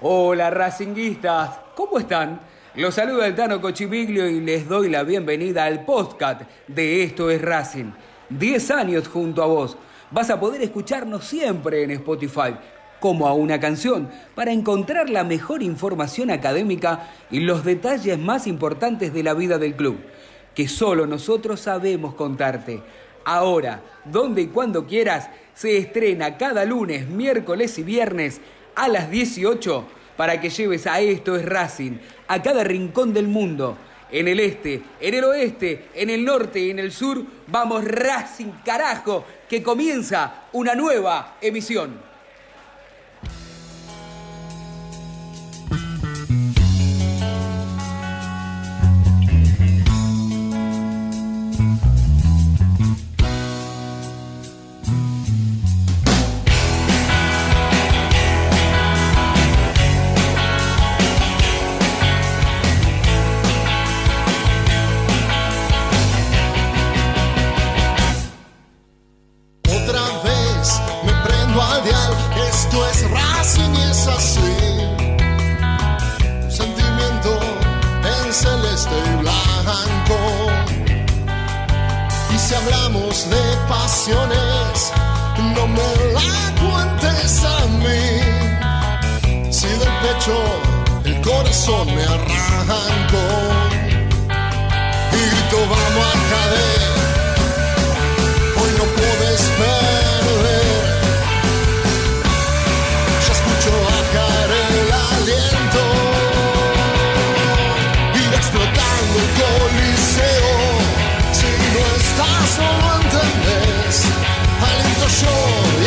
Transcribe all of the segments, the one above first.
Hola Racinguistas, ¿cómo están? Los saluda el Tano Cochibiglio y les doy la bienvenida al podcast de Esto es Racing. 10 años junto a vos. Vas a poder escucharnos siempre en Spotify, como a una canción, para encontrar la mejor información académica y los detalles más importantes de la vida del club, que solo nosotros sabemos contarte. Ahora, donde y cuando quieras, se estrena cada lunes, miércoles y viernes a las 18 para que lleves a Esto es Racing a cada rincón del mundo. En el este, en el oeste, en el norte y en el sur, vamos Racing carajo, que comienza una nueva emisión.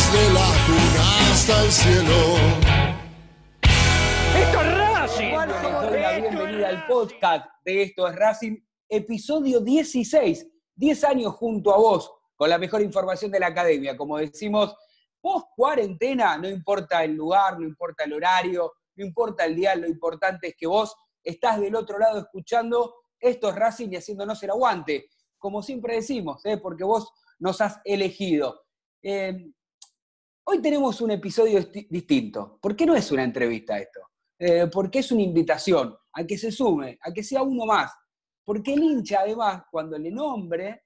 Desde la cuna hasta el cielo. Esto es Racing. doy la bienvenida al podcast de Esto es Racing, episodio 16. 10 años junto a vos, con la mejor información de la academia. Como decimos, Post cuarentena, no importa el lugar, no importa el horario, no importa el día, lo importante es que vos estás del otro lado escuchando estos Racing y haciéndonos el aguante, como siempre decimos, ¿eh? porque vos nos has elegido. Eh, hoy tenemos un episodio distinto. ¿Por qué no es una entrevista esto? Eh, porque es una invitación a que se sume, a que sea uno más. Porque el hincha, además, cuando le nombre,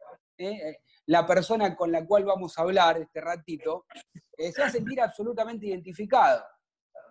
la persona con la cual vamos a hablar este ratito, eh, se va a sentir absolutamente identificado.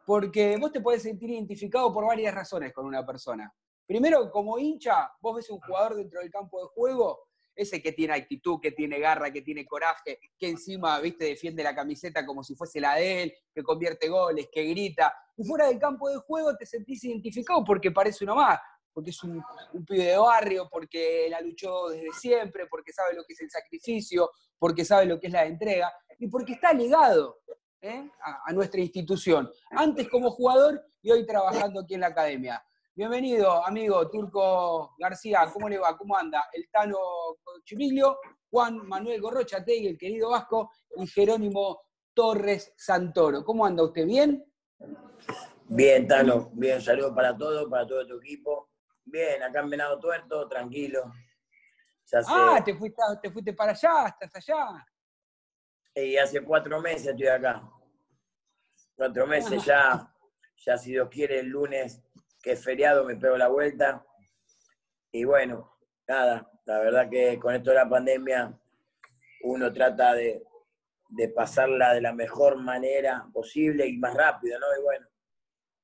Porque vos te podés sentir identificado por varias razones con una persona. Primero, como hincha, vos ves un jugador dentro del campo de juego, ese que tiene actitud, que tiene garra, que tiene coraje, que encima, viste, defiende la camiseta como si fuese la de él, que convierte goles, que grita. Y fuera del campo de juego te sentís identificado porque parece uno más porque es un, pibe de barrio, porque la luchó desde siempre, porque sabe lo que es el sacrificio, porque sabe lo que es la entrega, y porque está ligado ¿eh? a, nuestra institución, antes como jugador y hoy trabajando aquí en la academia. Bienvenido, amigo Turco García, ¿cómo le va? ¿Cómo anda? El Tano Chimiglio, Juan Manuel Gorrochategui, el querido Vasco, y Jerónimo Torres Santoro. ¿Cómo anda usted? ¿Bien? Bien, Tano, bien, saludos para todos, para todo tu equipo. Bien, acá en Venado Tuerto, tranquilo. Ah, te fuiste, te fuiste para allá, estás allá. Y hace cuatro meses estoy acá. Cuatro meses ah. ya, ya si Dios quiere, el lunes, que es feriado, me pego la vuelta. Y bueno, nada, la verdad que con esto de la pandemia uno trata de, de pasarla de la mejor manera posible y más rápido, ¿no? Y bueno,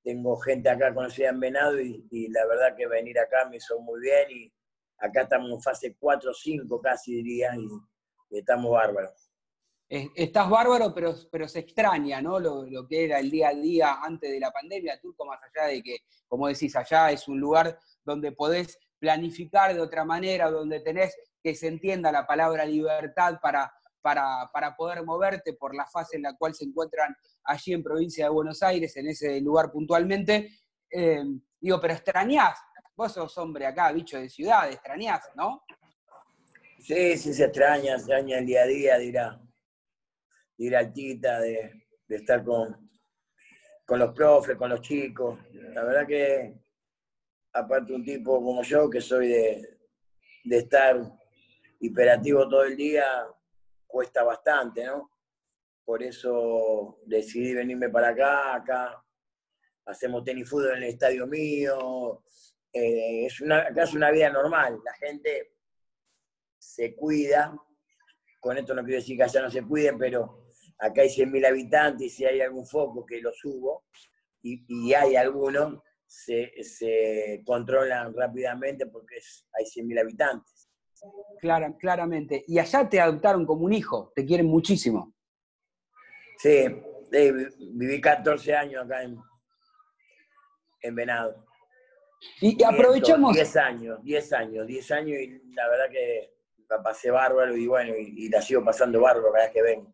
tengo gente acá conocida en Venado y, la verdad que venir acá me hizo muy bien y acá estamos en fase 4 o 5 casi diría y, estamos bárbaros. Estás bárbaro, pero, pero se extraña, ¿no? Lo, lo, que era el día a día antes de la pandemia, Turco, más allá de que, como decís, allá es un lugar donde podés planificar de otra manera, donde tenés que se entienda la palabra libertad para, para, para, poder moverte por la fase en la cual se encuentran allí en provincia de Buenos Aires, en ese lugar puntualmente. Eh, digo, pero extrañás, vos sos hombre acá, bicho de ciudad, extrañás, ¿no? Sí, sí, se extraña, se extraña el día a día de ir a, de ir al Tita, de, estar con, con los profes, con los chicos. La verdad que, aparte un tipo como yo, que soy de, estar hiperactivo todo el día, cuesta bastante, ¿no? Por eso decidí venirme para acá, acá hacemos tenis fútbol en el estadio mío, eh, es una, acá es una vida normal, la gente se cuida, con esto no quiero decir que allá no se cuiden, pero acá hay 100.000 habitantes y si hay algún foco que lo subo, y, y hay algunos, se, se, controlan rápidamente porque es, hay 100.000 habitantes. Clara, claramente. Y allá te adoptaron como un hijo, te quieren muchísimo. Sí, viví 14 años acá en, en Venado. Y aprovechamos... 10 años, 10 años, 10 años y la verdad que la pasé bárbaro y bueno, y, y la sigo pasando bárbaro cada vez que vengo.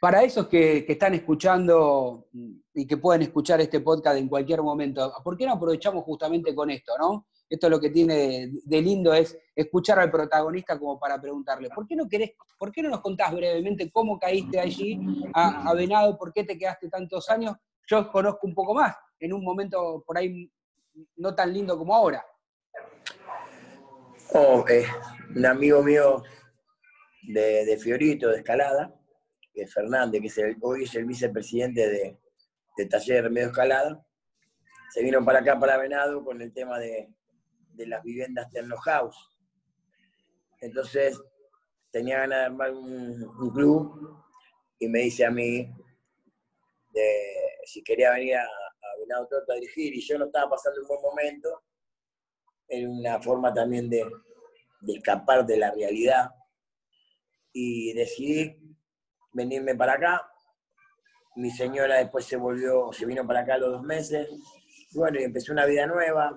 Para esos que, están escuchando y que pueden escuchar este podcast en cualquier momento, ¿por qué no aprovechamos justamente con esto, no? Esto es lo que tiene de, lindo es escuchar al protagonista como para preguntarle, ¿por qué no querés, por qué no nos contás brevemente cómo caíste allí a, Venado, por qué te quedaste tantos años? Yo conozco un poco más, en un momento por ahí no tan lindo como ahora. Oh, eh, un amigo mío de, Fiorito, de Escalada, Fernández, que es el, hoy es el vicepresidente de, de Taller Medio Escalada, se vino para acá, para Venado, con el tema de, de las viviendas Terno House. Entonces, tenía ganas de armar un, club y me dice a mí de, si quería venir a, a Venado Torto a dirigir y yo no estaba pasando un buen momento, era una forma también de, de escapar de la realidad y decidí venirme para acá. Mi señora después se volvió, se vino para acá a los dos meses. Bueno, y empecé una vida nueva.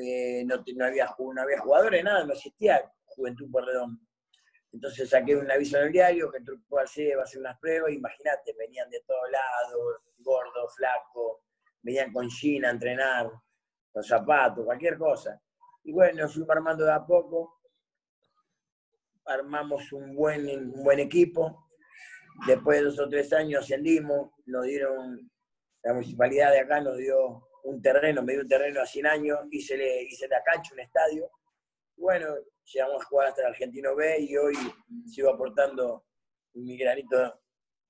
Eh, no, había, no había jugadores, nada, no existía Juventud Porredón. Entonces saqué un aviso en el diario que el Truco va a hacer unas pruebas. Imagínate, venían de todos lados, gordo, flaco, venían con China a entrenar, con zapatos, cualquier cosa. Y bueno, fuimos armando de a poco. Armamos un buen, un buen equipo. Después de dos o tres años ascendimos, nos dieron, la municipalidad de acá nos dio un terreno, me dio un terreno a 100 años, hice, hice la cancha, un estadio. Bueno, llegamos a jugar hasta el Argentino B y hoy sigo aportando mi granito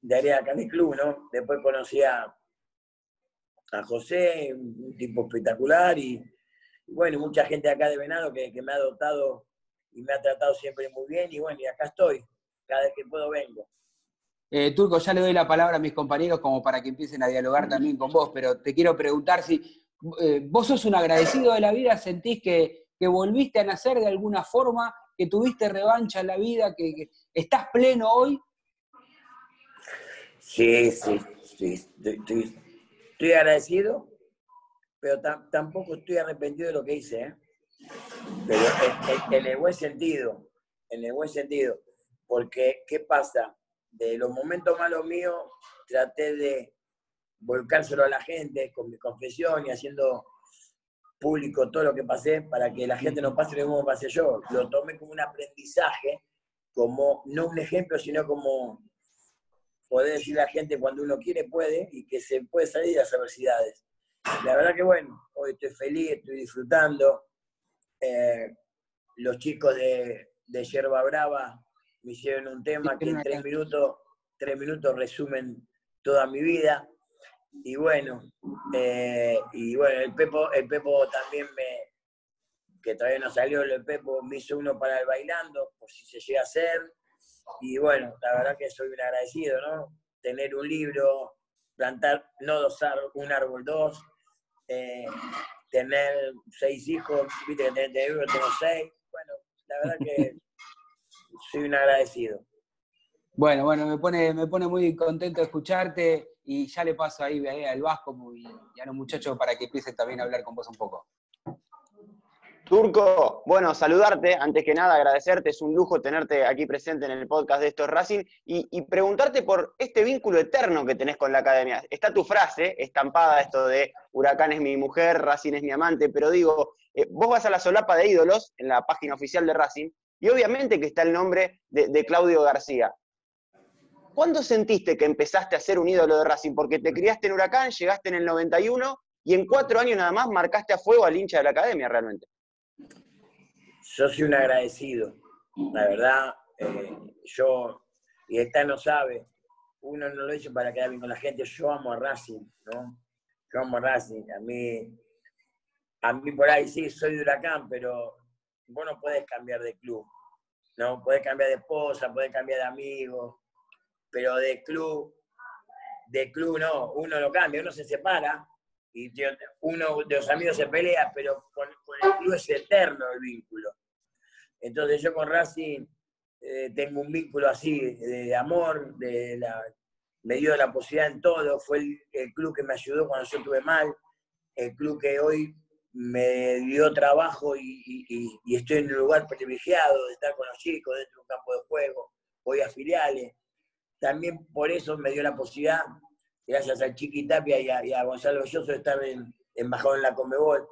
de área acá en el club, ¿no? Después conocí a, José, un tipo espectacular, y, bueno, mucha gente acá de Venado que, que, me ha adoptado y me ha tratado siempre muy bien, y bueno, y acá estoy, cada vez que puedo vengo. Eh, Turco, ya le doy la palabra a mis compañeros como para que empiecen a dialogar también con vos, pero te quiero preguntar si eh, vos sos un agradecido de la vida, sentís que, que, volviste a nacer de alguna forma, que tuviste revancha en la vida, que, estás pleno hoy. Sí, sí, sí, estoy, agradecido, pero tampoco estoy arrepentido de lo que hice, ¿eh? pero en, el buen sentido, en el buen sentido, porque ¿qué pasa? De los momentos malos míos traté de volcárselo a la gente con mi confesión y haciendo público todo lo que pasé para que la gente no pase lo mismo que pasé yo. Lo tomé como un aprendizaje, como no un ejemplo, sino como poder decirle a la gente cuando uno quiere puede y que se puede salir de las adversidades. La verdad que bueno, hoy estoy feliz, estoy disfrutando. Eh, los chicos de, de Yerba Brava me hicieron un tema que en tres minutos, tres minutos resumen toda mi vida. Y bueno, eh, y bueno, el Pepo, el Pepo también me, que todavía no salió el Pepo, me hizo uno para el bailando, por si se llega a hacer. Y bueno, la verdad que soy un agradecido, ¿no? Tener un libro, plantar, no dos árboles, un árbol, dos, eh, tener seis hijos, viste que tengo seis. Bueno, la verdad que soy un agradecido. Bueno, bueno, me pone, me pone muy contento de escucharte y ya le paso ahí, ahí al Vasco y, y, a los muchachos para que empiecen también a hablar con vos un poco. Turco, bueno, saludarte, antes que nada agradecerte, es un lujo tenerte aquí presente en el podcast de Esto es Racing y, preguntarte por este vínculo eterno que tenés con la academia. Está tu frase estampada, esto de Huracán es mi mujer, Racing es mi amante, pero digo, eh, vos vas a la solapa de ídolos en la página oficial de Racing y obviamente que está el nombre de, Claudio García. ¿Cuándo sentiste que empezaste a ser un ídolo de Racing? Porque te criaste en Huracán, llegaste en el 91 y en cuatro años nada más marcaste a fuego al hincha de la academia realmente. Yo soy un agradecido, la verdad. Eh, yo, y esta no sabe, uno no lo dice para quedar bien con la gente, yo amo a Racing, ¿no? Yo amo a Racing. A mí, a mí por ahí sí, soy de Huracán, pero vos no puedes cambiar de club, ¿no? Puedes cambiar de esposa, puedes cambiar de amigo, pero de club, de club no, uno lo cambia, uno se separa y uno de los amigos se pelea, pero con, el club es eterno el vínculo. Entonces yo con Racing eh, tengo un vínculo así de, amor, de la, me dio la posibilidad en todo, fue el, club que me ayudó cuando yo estuve mal, el club que hoy me dio trabajo y, estoy en un lugar privilegiado de estar con los chicos dentro de un campo de juego, voy a filiales. También por eso me dio la posibilidad, gracias a Chiqui Tapia y a, Gonzalo Belloso, de estar en, embajador en la Comebol.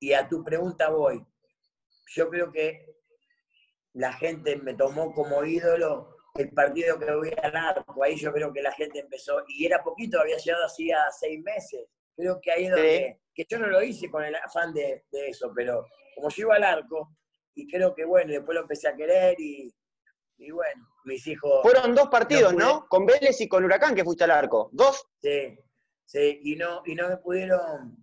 Y a tu pregunta voy. Yo creo que la gente me tomó como ídolo el partido que voy al arco. Ahí yo creo que la gente empezó, y era poquito, había llegado hacía seis meses. Creo que ahí donde, que yo no lo hice con el afán de, eso, pero como yo iba al arco, y creo que bueno, después lo empecé a querer y, bueno, mis hijos... Fueron dos partidos, ¿no? Con Vélez y con Huracán que fuiste al arco. ¿Dos? Sí, sí, y no, y no me pudieron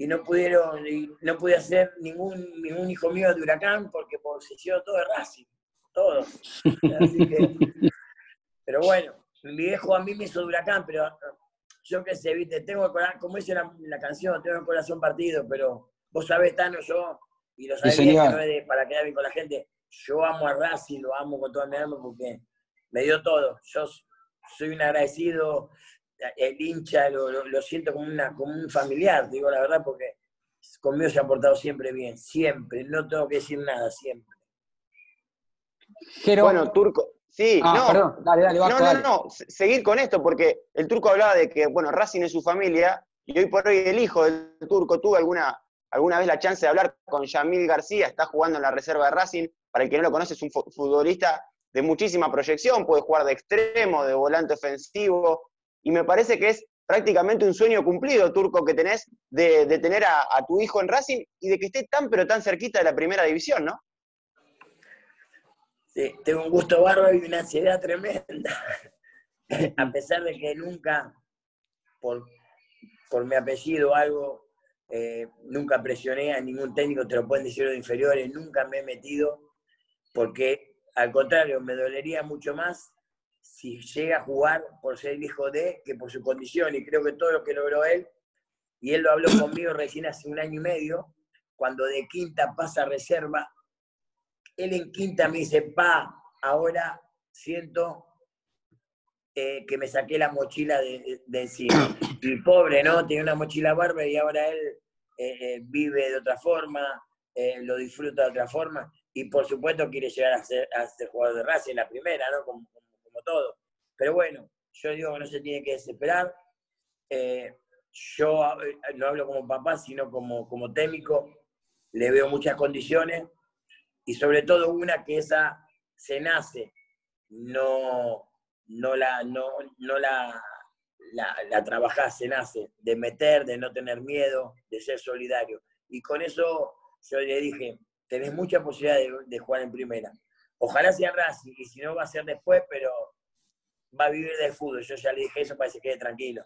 y no pudieron, y no pude hacer ningún, ningún hijo mío de huracán porque poseyó todo de Racing, todo. pero bueno, mi viejo a mí me hizo de huracán, pero yo qué sé, viste, tengo el corazón, como dice la, canción, tengo el corazón partido, pero vos sabés, Tano, yo, y lo sabés bien, no es para quedar bien con la gente, yo amo a Racing, lo amo con toda mi alma porque me dio todo. Yo soy un agradecido, el hincha lo, siento como, una, como un familiar, digo la verdad, porque conmigo se ha portado siempre bien, siempre, no tengo que decir nada, siempre. Pero, bueno, Turco, sí, ah, no, perdón, dale, dale, no, no, no, seguir con esto, porque el Turco hablaba de que, bueno, Racing es su familia, y hoy por hoy el hijo del Turco tuvo alguna, alguna vez la chance de hablar con Yamil García, está jugando en la reserva de Racing, para el que no lo conoce, es un futbolista de muchísima proyección, puede jugar de extremo, de volante ofensivo, y me parece que es prácticamente un sueño cumplido, Turco, que tenés de, tener a, tu hijo en Racing y de que esté tan pero tan cerquita de la primera división, ¿no? Sí, tengo un gusto bárbaro y una ansiedad tremenda. a pesar de que nunca, por, por mi apellido o algo, eh, nunca presioné a ningún técnico, te lo pueden decir los inferiores, nunca me he metido, porque al contrario, me dolería mucho más si llega a jugar por ser el hijo de, que por su condición, y creo que todo lo que logró él, y él lo habló conmigo recién hace un año y medio, cuando de quinta pasa reserva, él en quinta me dice, pa, ahora siento eh, que me saqué la mochila de, encima. Y pobre, ¿no? Tiene una mochila barba y ahora él eh, eh, vive de otra forma, lo disfruta de otra forma, y por supuesto quiere llegar a ser, a ser jugador de raza en la primera, ¿no? Como, todo. Pero bueno, yo digo que no se tiene que desesperar. Yo no hablo como papá, sino como, como técnico. Le veo muchas condiciones y sobre todo una que esa se nace, no, no la, no, no la, la, trabajás, se nace, de meter, de no tener miedo, de ser solidario. Y con eso yo le dije, tenés mucha posibilidad de, de jugar en primera. Ojalá sea Racing, y si no va a ser después, pero va a vivir del fútbol. Yo ya le dije eso para que se quede tranquilo.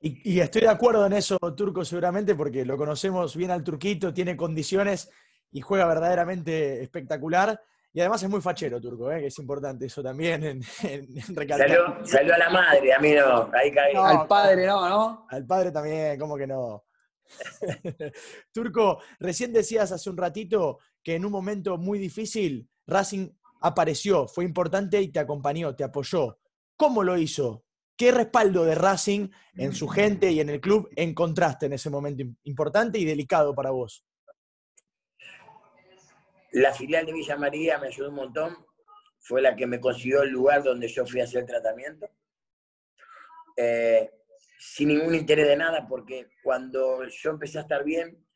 Y, estoy de acuerdo en eso, Turco, seguramente, porque lo conocemos bien al Turquito, tiene condiciones y juega verdaderamente espectacular. Y además es muy fachero, Turco, ¿eh? que es importante eso también en, recalcar. Salió, a la madre, a mí no, ahí caí. al padre no, ¿no? Al padre también, ¿cómo que no? Turco, recién decías hace un ratito que en un momento muy difícil Racing apareció, fue importante y te acompañó, te apoyó. ¿Cómo lo hizo? ¿Qué respaldo de Racing en su gente y en el club encontraste en ese momento importante y delicado para vos? La filial de Villa María me ayudó un montón. Fue la que me consiguió el lugar donde yo fui a hacer tratamiento. Eh, sin ningún interés de nada, porque cuando yo empecé a estar bien,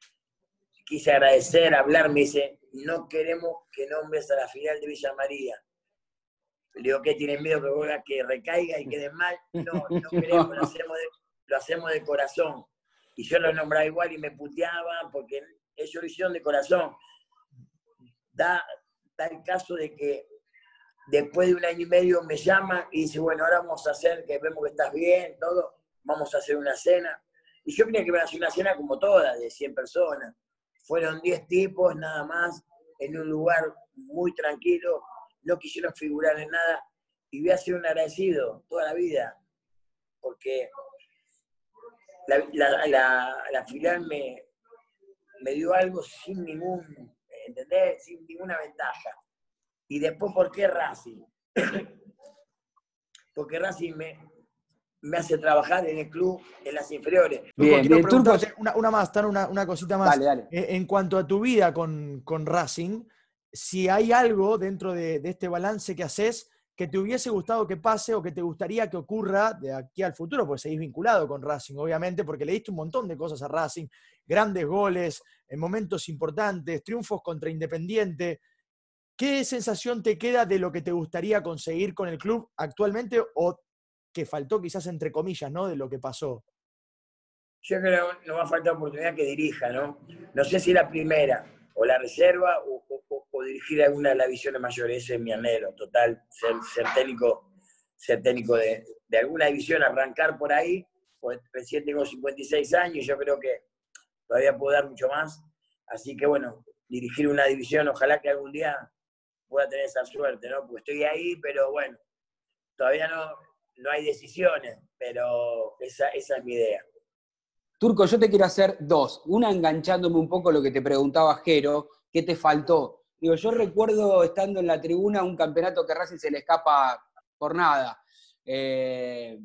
quise agradecer, hablar, me dice, no queremos que nombres a la filial de Villa María. Le digo, ¿qué tienen miedo que, que recaiga y quede mal? No, no queremos, lo hacemos, de, lo hacemos de corazón. Y yo lo nombraba igual y me puteaba porque ellos lo hicieron de corazón. Da, da el caso de que después de un año y medio me llama y dice, bueno, ahora vamos a hacer, que vemos que estás bien, todo, vamos a hacer una cena. Y yo creía que hacer una cena como todas, de 100 personas. Fueron 10 tipos nada más, en un lugar muy tranquilo, no quisieron figurar en nada. Y voy a ser un agradecido toda la vida, porque la, la, la, filial me, me dio algo sin ningún, ¿entendés? Sin ninguna ventaja. Y después, ¿por qué Racing? Porque Racing me, me hace trabajar en el club, en las inferiores. Bien, bien una, una, más, una, una cosita más. Dale, dale. Eh, en cuanto a tu vida con, con Racing, si hay algo dentro de, de, este balance que haces que te hubiese gustado que pase o que te gustaría que ocurra de aquí al futuro, pues seguís vinculado con Racing, obviamente, porque le diste un montón de cosas a Racing, grandes goles, en momentos importantes, triunfos contra Independiente. ¿Qué sensación te queda de lo que te gustaría conseguir con el club actualmente o que faltó quizás entre comillas, ¿no? De lo que pasó. Yo creo que no va a faltar oportunidad que dirija, ¿no? No sé si la primera o la reserva o, dirigir alguna de las divisiones mayores. Ese es mi anhelo, total, ser, ser técnico, ser técnico de, alguna división, arrancar por ahí. Pues recién tengo 56 años y yo creo que todavía puedo dar mucho más. Así que bueno, dirigir una división, ojalá que algún día pueda tener esa suerte, ¿no? Porque estoy ahí, pero bueno, todavía no, no hay decisiones, pero esa, esa es mi idea. Turco, yo te quiero hacer dos. Una enganchándome un poco lo que te preguntaba Jero, ¿qué te faltó? Digo, yo recuerdo estando en la tribuna un campeonato que Racing se le escapa por nada. Eh,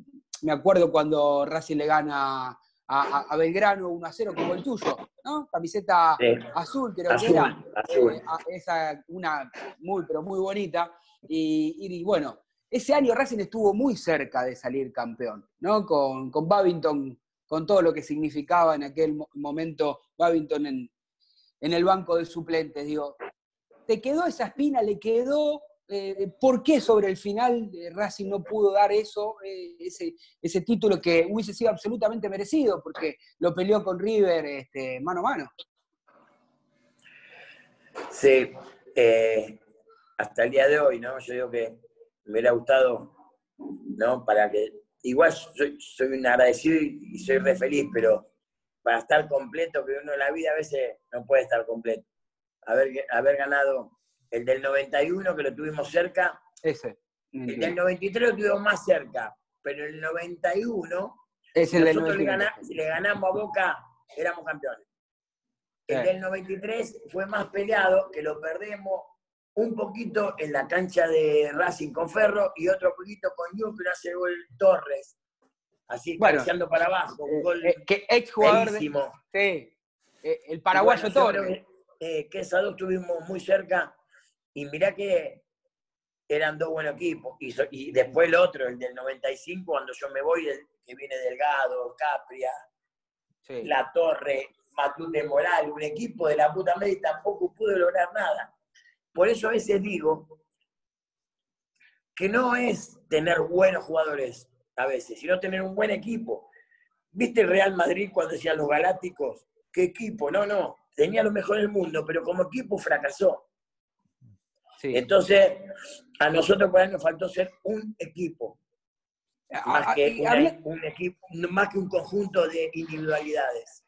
me acuerdo cuando Racing le gana a, Belgrano 1 a 0 como el tuyo, ¿no? Camiseta azul, creo que era. Azul. Eh, esa, una muy, pero muy bonita. y, bueno, ese año Racing estuvo muy cerca de salir campeón, ¿no? Con, con Babington, con todo lo que significaba en aquel momento Babington en, el banco de suplentes. Digo, ¿te quedó esa espina? ¿Le quedó? Eh, ¿Por qué sobre el final Racing no pudo dar eso, eh, ese, título que hubiese sido absolutamente merecido? Porque lo peleó con River este, mano a mano. Sí, eh, hasta el día de hoy, ¿no? Yo digo que me hubiera gustado, ¿no? Para que, igual soy, un agradecido y, soy re feliz, pero para estar completo, que uno en la vida a veces no puede estar completo. Haber ganado el del 91, que lo tuvimos cerca. Ese. El del 93 lo tuvimos más cerca, pero el 91, es el nosotros le, ganamos a Boca, éramos campeones. El del 93 fue más peleado, que lo perdemos un poquito en la cancha de Racing con Ferro y otro poquito con que hace gol Torres. Así, bueno, para abajo. Un eh, gol eh, que ex jugador de, Sí, eh, el paraguayo Torres. que esas dos estuvimos muy cerca y mirá que eran dos buenos equipos. Y, y, después el otro, el del 95, cuando yo me voy, que viene Delgado, Capria, La Torre, Matute Moral, un equipo de la puta media tampoco pudo lograr nada. Por eso a veces digo que no es tener buenos jugadores a veces, sino tener un buen equipo. ¿Viste el Real Madrid cuando decían los galácticos? ¿Qué equipo? No, no, tenía lo mejor del mundo, pero como equipo fracasó. Entonces, a nosotros por ahí nos faltó ser un equipo. Más que, un equipo, más que un conjunto de individualidades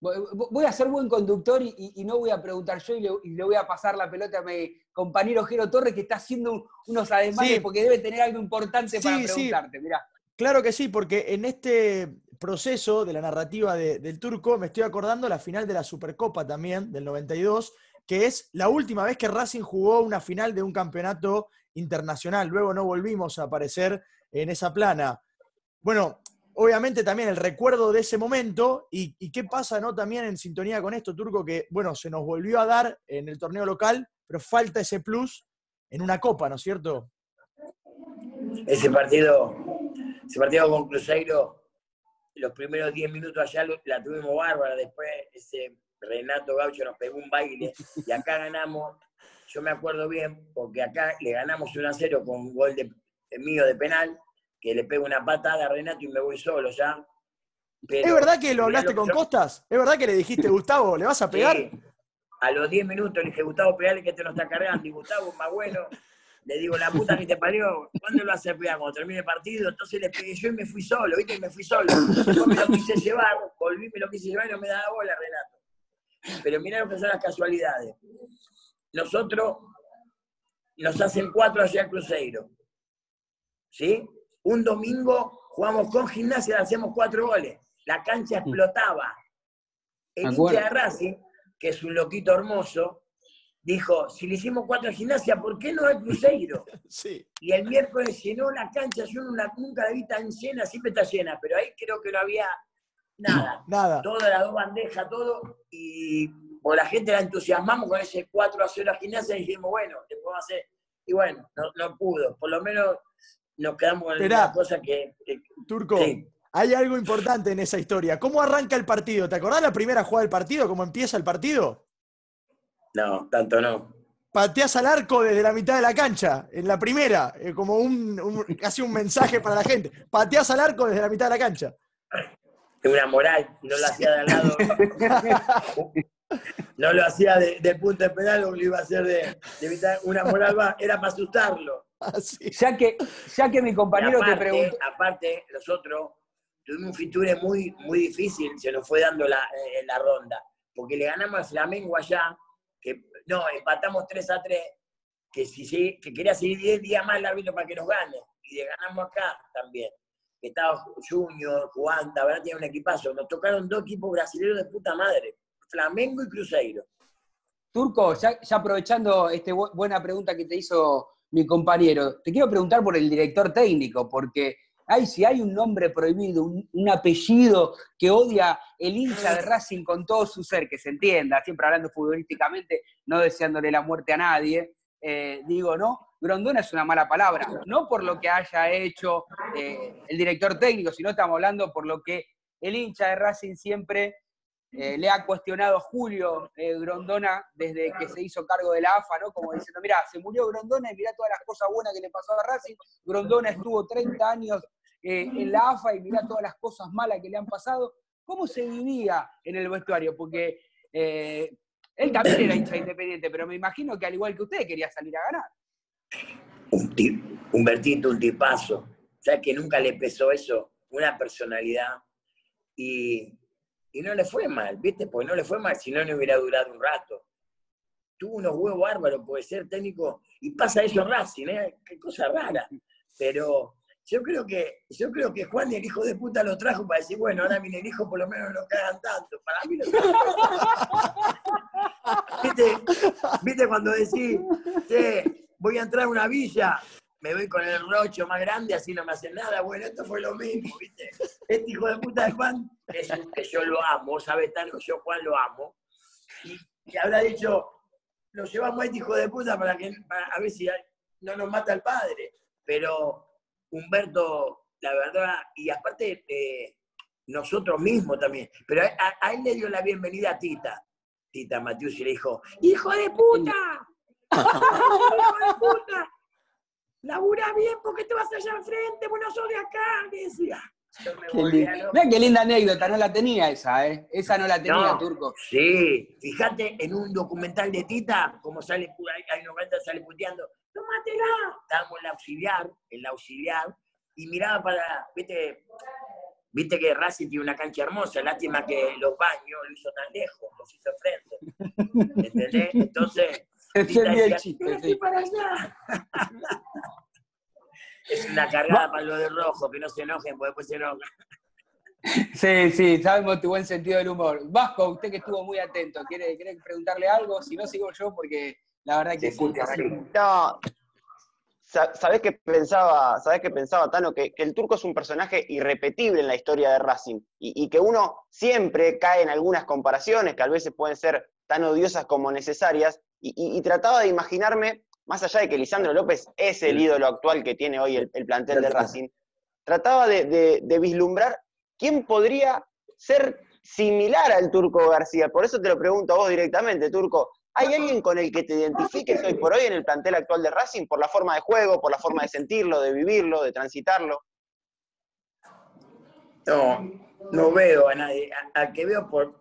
voy a ser buen conductor y, no voy a preguntar yo y le, voy a pasar la pelota a mi compañero Jero Torres que está haciendo unos ademanes porque debe tener algo importante para preguntarte. Claro que sí, porque en este proceso de la narrativa del turco me estoy acordando la final de la Supercopa también, del 92, que es la última vez que Racing jugó una final de un campeonato internacional. Luego no volvimos a aparecer en esa plana. Bueno, obviamente también el recuerdo de ese momento y, qué pasa, ¿no? También en sintonía con esto, Turco, que, bueno, se nos volvió a dar en el torneo local, pero falta ese plus en una copa, ¿no es cierto? Ese partido, ese partido con Cruzeiro, los primeros 10 minutos allá la tuvimos bárbara, después ese Renato Gaucho nos pegó un baile y acá ganamos, yo me acuerdo bien, porque acá le ganamos 1 a 0 con un gol de, mío de penal, que le pego una patada a Renato y me voy solo ya. ¿Es verdad que lo hablaste con Costas? ¿Es verdad que le dijiste, Gustavo, ¿le vas a pegar? A los 10 minutos le dije, Gustavo, pegale que te lo está cargando. Y Gustavo, más bueno, le digo, la puta que te parió, ¿cuándo lo hace pegar? Cuando termine el partido. Entonces le pegué yo y me fui solo, ¿viste? Y me fui solo. Yo me lo quise llevar, volví, me lo quise llevar y no me daba bola, Renato. Pero mirá lo que son las casualidades. Nosotros nos hacen cuatro hacia el Cruzeiro. ¿Sí? Un domingo jugamos con gimnasia, hacemos cuatro goles. La cancha explotaba. El hincha de Racing, que es un loquito hermoso, dijo, si le hicimos cuatro gimnasia, ¿por qué no el Cruzeiro? Sí. Y el miércoles llenó la cancha, yo nunca la vi tan llena, siempre está llena, pero ahí creo que no había nada. Nada. Toda las dos bandejas, todo, y por la gente la entusiasmamos con ese 4 a 0 a gimnasia y dijimos, bueno, ¿qué podemos hacer? Y bueno, no, pudo, por lo menos nos quedamos con una cosa que... Turco, hay algo importante en esa historia. ¿Cómo arranca el partido? ¿Te acordás la primera jugada del partido? ¿Cómo empieza el partido? No, tanto no. Pateás al arco desde la mitad de la cancha, en la primera, eh, como un, casi un mensaje para la gente. Pateás al arco desde la mitad de la cancha. Una moral, no lo hacía de al lado. no lo hacía de, punto de penal, lo iba a hacer de, mitad. Una moral va, era para asustarlo. Ya, que, ya que mi compañero te preguntó. Aparte, nosotros tuvimos un fiture muy, muy difícil, se nos fue dando la, eh, la ronda, porque le ganamos al Flamengo allá que no, empatamos 3 a 3, que, si, que quería seguir 10 días más el árbitro para que nos gane, y le ganamos acá también. Estaba Junior, Juan, verdad tiene un equipazo. Nos tocaron dos equipos brasileños de puta madre, Flamengo y Cruzeiro. Turco, ya, aprovechando esta buena pregunta que te hizo mi compañero, te quiero preguntar por el director técnico, porque ay, si hay un nombre prohibido, un, apellido que odia el hincha de Racing con todo su ser, que se entienda, siempre hablando futbolísticamente, no deseándole la muerte a nadie, eh, digo, ¿no? Grondona es una mala palabra, no por lo que haya hecho eh, el director técnico, sino estamos hablando por lo que el hincha de Racing siempre eh, le ha cuestionado a Julio Grondona desde que se hizo cargo de la AFA, ¿no? Como diciendo, mira, se murió Grondona y mira todas las cosas buenas que le pasó a Racing. Grondona estuvo 30 años en la AFA y mirá todas las cosas malas que le han pasado. ¿Cómo se vivía en el vestuario? Porque él también era hincha independiente, pero me imagino que al igual que usted quería salir a ganar. Un, tip, un Bertito, un tipazo. ¿Sabes que nunca le pesó eso? Una personalidad. Y, no le fue mal, ¿viste? Porque no le fue mal, si no, no hubiera durado un rato. Tuvo unos huevos bárbaros, puede ser técnico. Y pasa eso en Racing, ¿eh? Qué cosa rara. Pero yo creo que, yo creo que Juan el hijo de puta lo trajo para decir, bueno, ahora mi hijo por lo menos no cagan tanto. Para mí no ¿Viste? ¿Viste cuando decís, voy a entrar a una villa, me voy con el rocho más grande, así no me hacen nada? Bueno, esto fue lo mismo, ¿viste? Este hijo de puta de Juan es que yo lo amo, ¿sabes? Tanto yo Juan lo amo. Y, habrá dicho, lo llevamos a este hijo de puta para que a ver si no nos mata el padre. Pero Humberto, la verdad, y aparte eh, nosotros mismos también, pero a, él le dio la bienvenida a Tita. Tita Matius y le dijo, ¡Hijo de puta! ¡Hijo de puta! ¡Labura bien porque te vas allá enfrente, vos no sos de acá! Me decía. Qué, qué linda anécdota, no la tenía esa, ¿eh? Esa no la tenía, Turco. Sí, fíjate en un documental de Tita, como sale, hay 90 sale puteando, Estábamos en la auxiliar, en la auxiliar, y miraba para, viste, viste que Racing tiene una cancha hermosa, lástima que los baños lo hizo tan lejos, los hizo frente. ¿Entendés? Entonces, para allá. es una cargada para lo de rojo, que no se enojen, porque después se enojan. Sí, sí, sabemos tu buen sentido del humor. Vasco, usted que estuvo muy atento, ¿quiere, ¿quiere preguntarle algo? Si no, sigo yo porque la verdad que sí. No, sabés que pensaba, sabés que pensaba Tano, que, el turco es un personaje irrepetible en la historia de Racing y, que uno siempre cae en algunas comparaciones que a veces pueden ser tan odiosas como necesarias y, trataba de imaginarme, más allá de que Lisandro López es el ídolo actual que tiene hoy el, plantel de Racing, trataba de, de vislumbrar quién podría ser similar al Turco García. Por eso te lo pregunto a vos directamente, Turco. ¿Hay alguien con el que te identifiques hoy por hoy en el plantel actual de Racing por la forma de juego, por la forma de sentirlo, de vivirlo, de transitarlo? No, no veo a nadie. Al que veo por,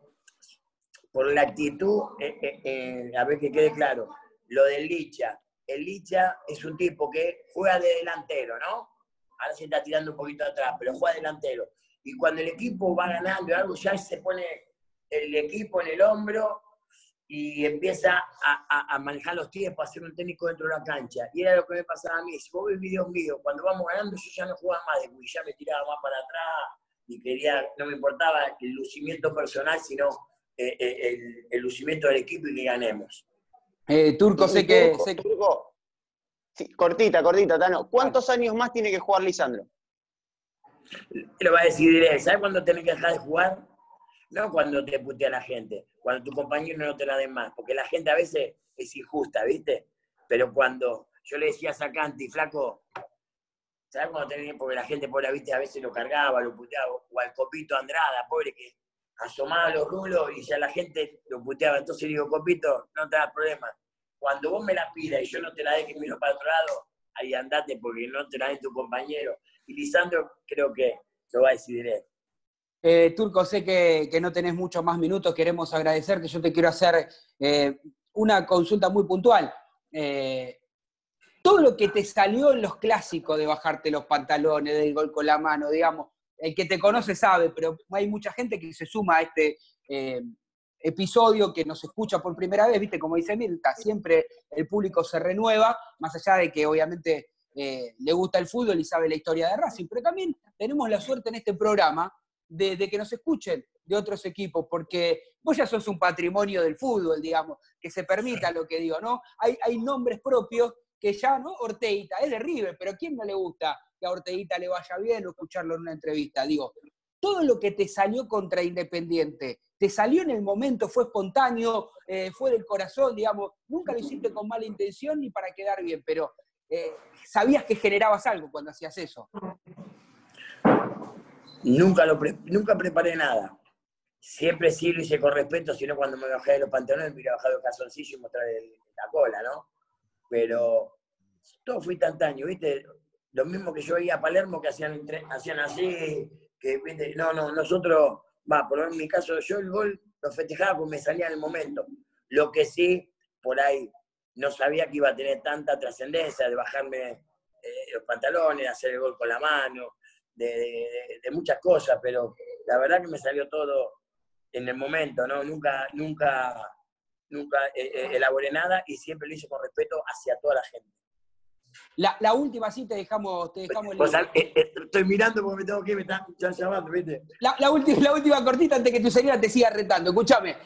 por la actitud, eh, eh, eh, a ver que quede claro, lo del Licha. El Licha es un tipo que juega de delantero, ¿no? Ahora se está tirando un poquito atrás, pero juega de delantero. Y cuando el equipo va ganando algo, ya se pone el equipo en el hombro y empieza a, manejar los tiempos, a hacer un técnico dentro de la cancha. Y era lo que me pasaba a mí. Si vos ves videos míos, cuando vamos ganando, yo ya no jugaba más de ya me tiraba más para atrás y quería, no me importaba el lucimiento personal, sino eh, eh, el, lucimiento del equipo y que ganemos. Eh, Turco, sé que. Turco, sí, cortita, cortita, Tano. ¿Cuántos años más tiene que jugar Lisandro? Lo va a decidir él. ¿Sabes cuándo tiene que dejar de jugar? No cuando te putea la gente, cuando tu compañero no te la den más, porque la gente a veces es injusta, ¿viste? Pero cuando yo le decía a Sacanti, flaco, ¿sabes cuando tenía? Porque la gente, pobre, ¿viste? A veces lo cargaba, lo puteaba, o al Copito Andrada, pobre, que asomaba los rulos y ya la gente lo puteaba. Entonces digo, Copito, no te das problema. Cuando vos me la pidas y yo no te la deje, miro para otro lado, ahí andate porque no te la dé tu compañero. Y Lisandro creo que lo va a decidir él. Eh, Turco, sé que, no tenés muchos más minutos, queremos agradecerte. Yo te quiero hacer eh, una consulta muy puntual. Eh, todo lo que te salió en los clásicos de bajarte los pantalones, del gol con la mano, digamos, el que te conoce sabe, pero hay mucha gente que se suma a este episodio que nos escucha por primera vez, viste, como dice Mirta, siempre el público se renueva, más allá de que obviamente le gusta el fútbol y sabe la historia de Racing, pero también tenemos la suerte en este programa de, que nos escuchen de otros equipos, porque vos ya sos un patrimonio del fútbol, digamos, que se permita lo que digo, ¿no? Hay, nombres propios que ya, ¿no? Orteita, es de River, pero ¿a quién no le gusta que a Orteita le vaya bien o escucharlo en una entrevista? Digo, todo lo que te salió contra Independiente, te salió en el momento, fue espontáneo, eh, fue del corazón, digamos, nunca lo hiciste con mala intención ni para quedar bien, pero eh, sabías que generabas algo cuando hacías eso. Nunca, lo nunca preparé nada. Siempre sí lo hice con respeto, sino cuando me bajé de los pantalones me hubiera bajado el calzoncillo y mostrar la cola, ¿no? Pero todo fue instantáneo, ¿viste? Lo mismo que yo veía a Palermo que hacían, así, que. No, no, nosotros, va, por en mi caso, yo el gol lo festejaba porque me salía en el momento. Lo que sí, por ahí, no sabía que iba a tener tanta trascendencia de bajarme eh, los pantalones, hacer el gol con la mano, de, muchas cosas, pero la verdad que me salió todo en el momento, ¿no? Nunca, nunca, nunca eh, eh, elaboré nada y siempre lo hice con respeto hacia toda la gente. La, última sí te dejamos, te dejamos eh, estoy mirando porque me tengo que ir, me están llamando, ¿viste? La, última, la última cortita antes que tu señora te siga retando. Escúchame,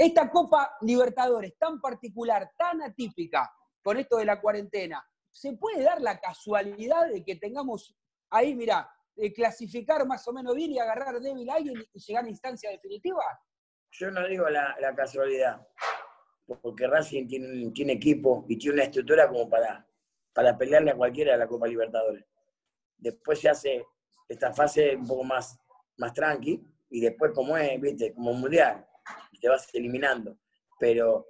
esta Copa Libertadores tan particular, tan atípica, con esto de la cuarentena, ¿se puede dar la casualidad de que tengamos ahí, mira, clasificar más o menos bien y agarrar débil a alguien y llegar a instancia definitiva? Yo no digo la, casualidad, porque Racing tiene, tiene, equipo y tiene una estructura como para, para pelearle a cualquiera de la Copa Libertadores. Después se hace esta fase un poco más, más tranqui y después como es, viste, como mundial, te vas eliminando. Pero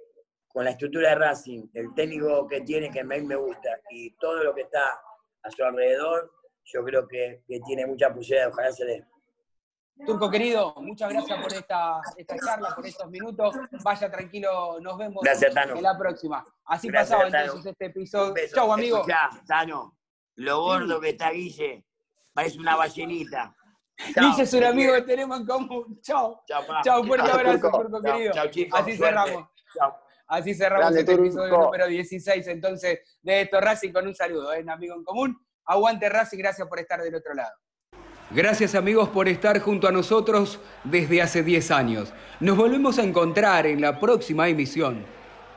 con la estructura de Racing, el técnico que tiene, que a mí me gusta, y todo lo que está a su alrededor, yo creo que, tiene mucha posibilidad, ojalá se dé. Turco querido, muchas gracias por esta, charla, por estos minutos. Vaya tranquilo, nos vemos en la próxima. Así pasaba entonces este episodio. Chau, amigo. Tano, lo gordo que está Guille, parece una ballenita. Guille es un amigo que tenemos en común. Chau. Chau, fuerte abrazo, Turco querido. Así cerramos. Así cerramos este episodio número 16 entonces de esto Racing con un saludo, ¿eh? un amigo en común. Aguante Racing, gracias por estar del otro lado. Gracias amigos por estar junto a nosotros desde hace 10 años. Nos volvemos a encontrar en la próxima emisión.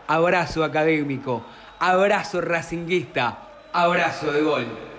Abrazo académico, abrazo racinguista. abrazo de gol.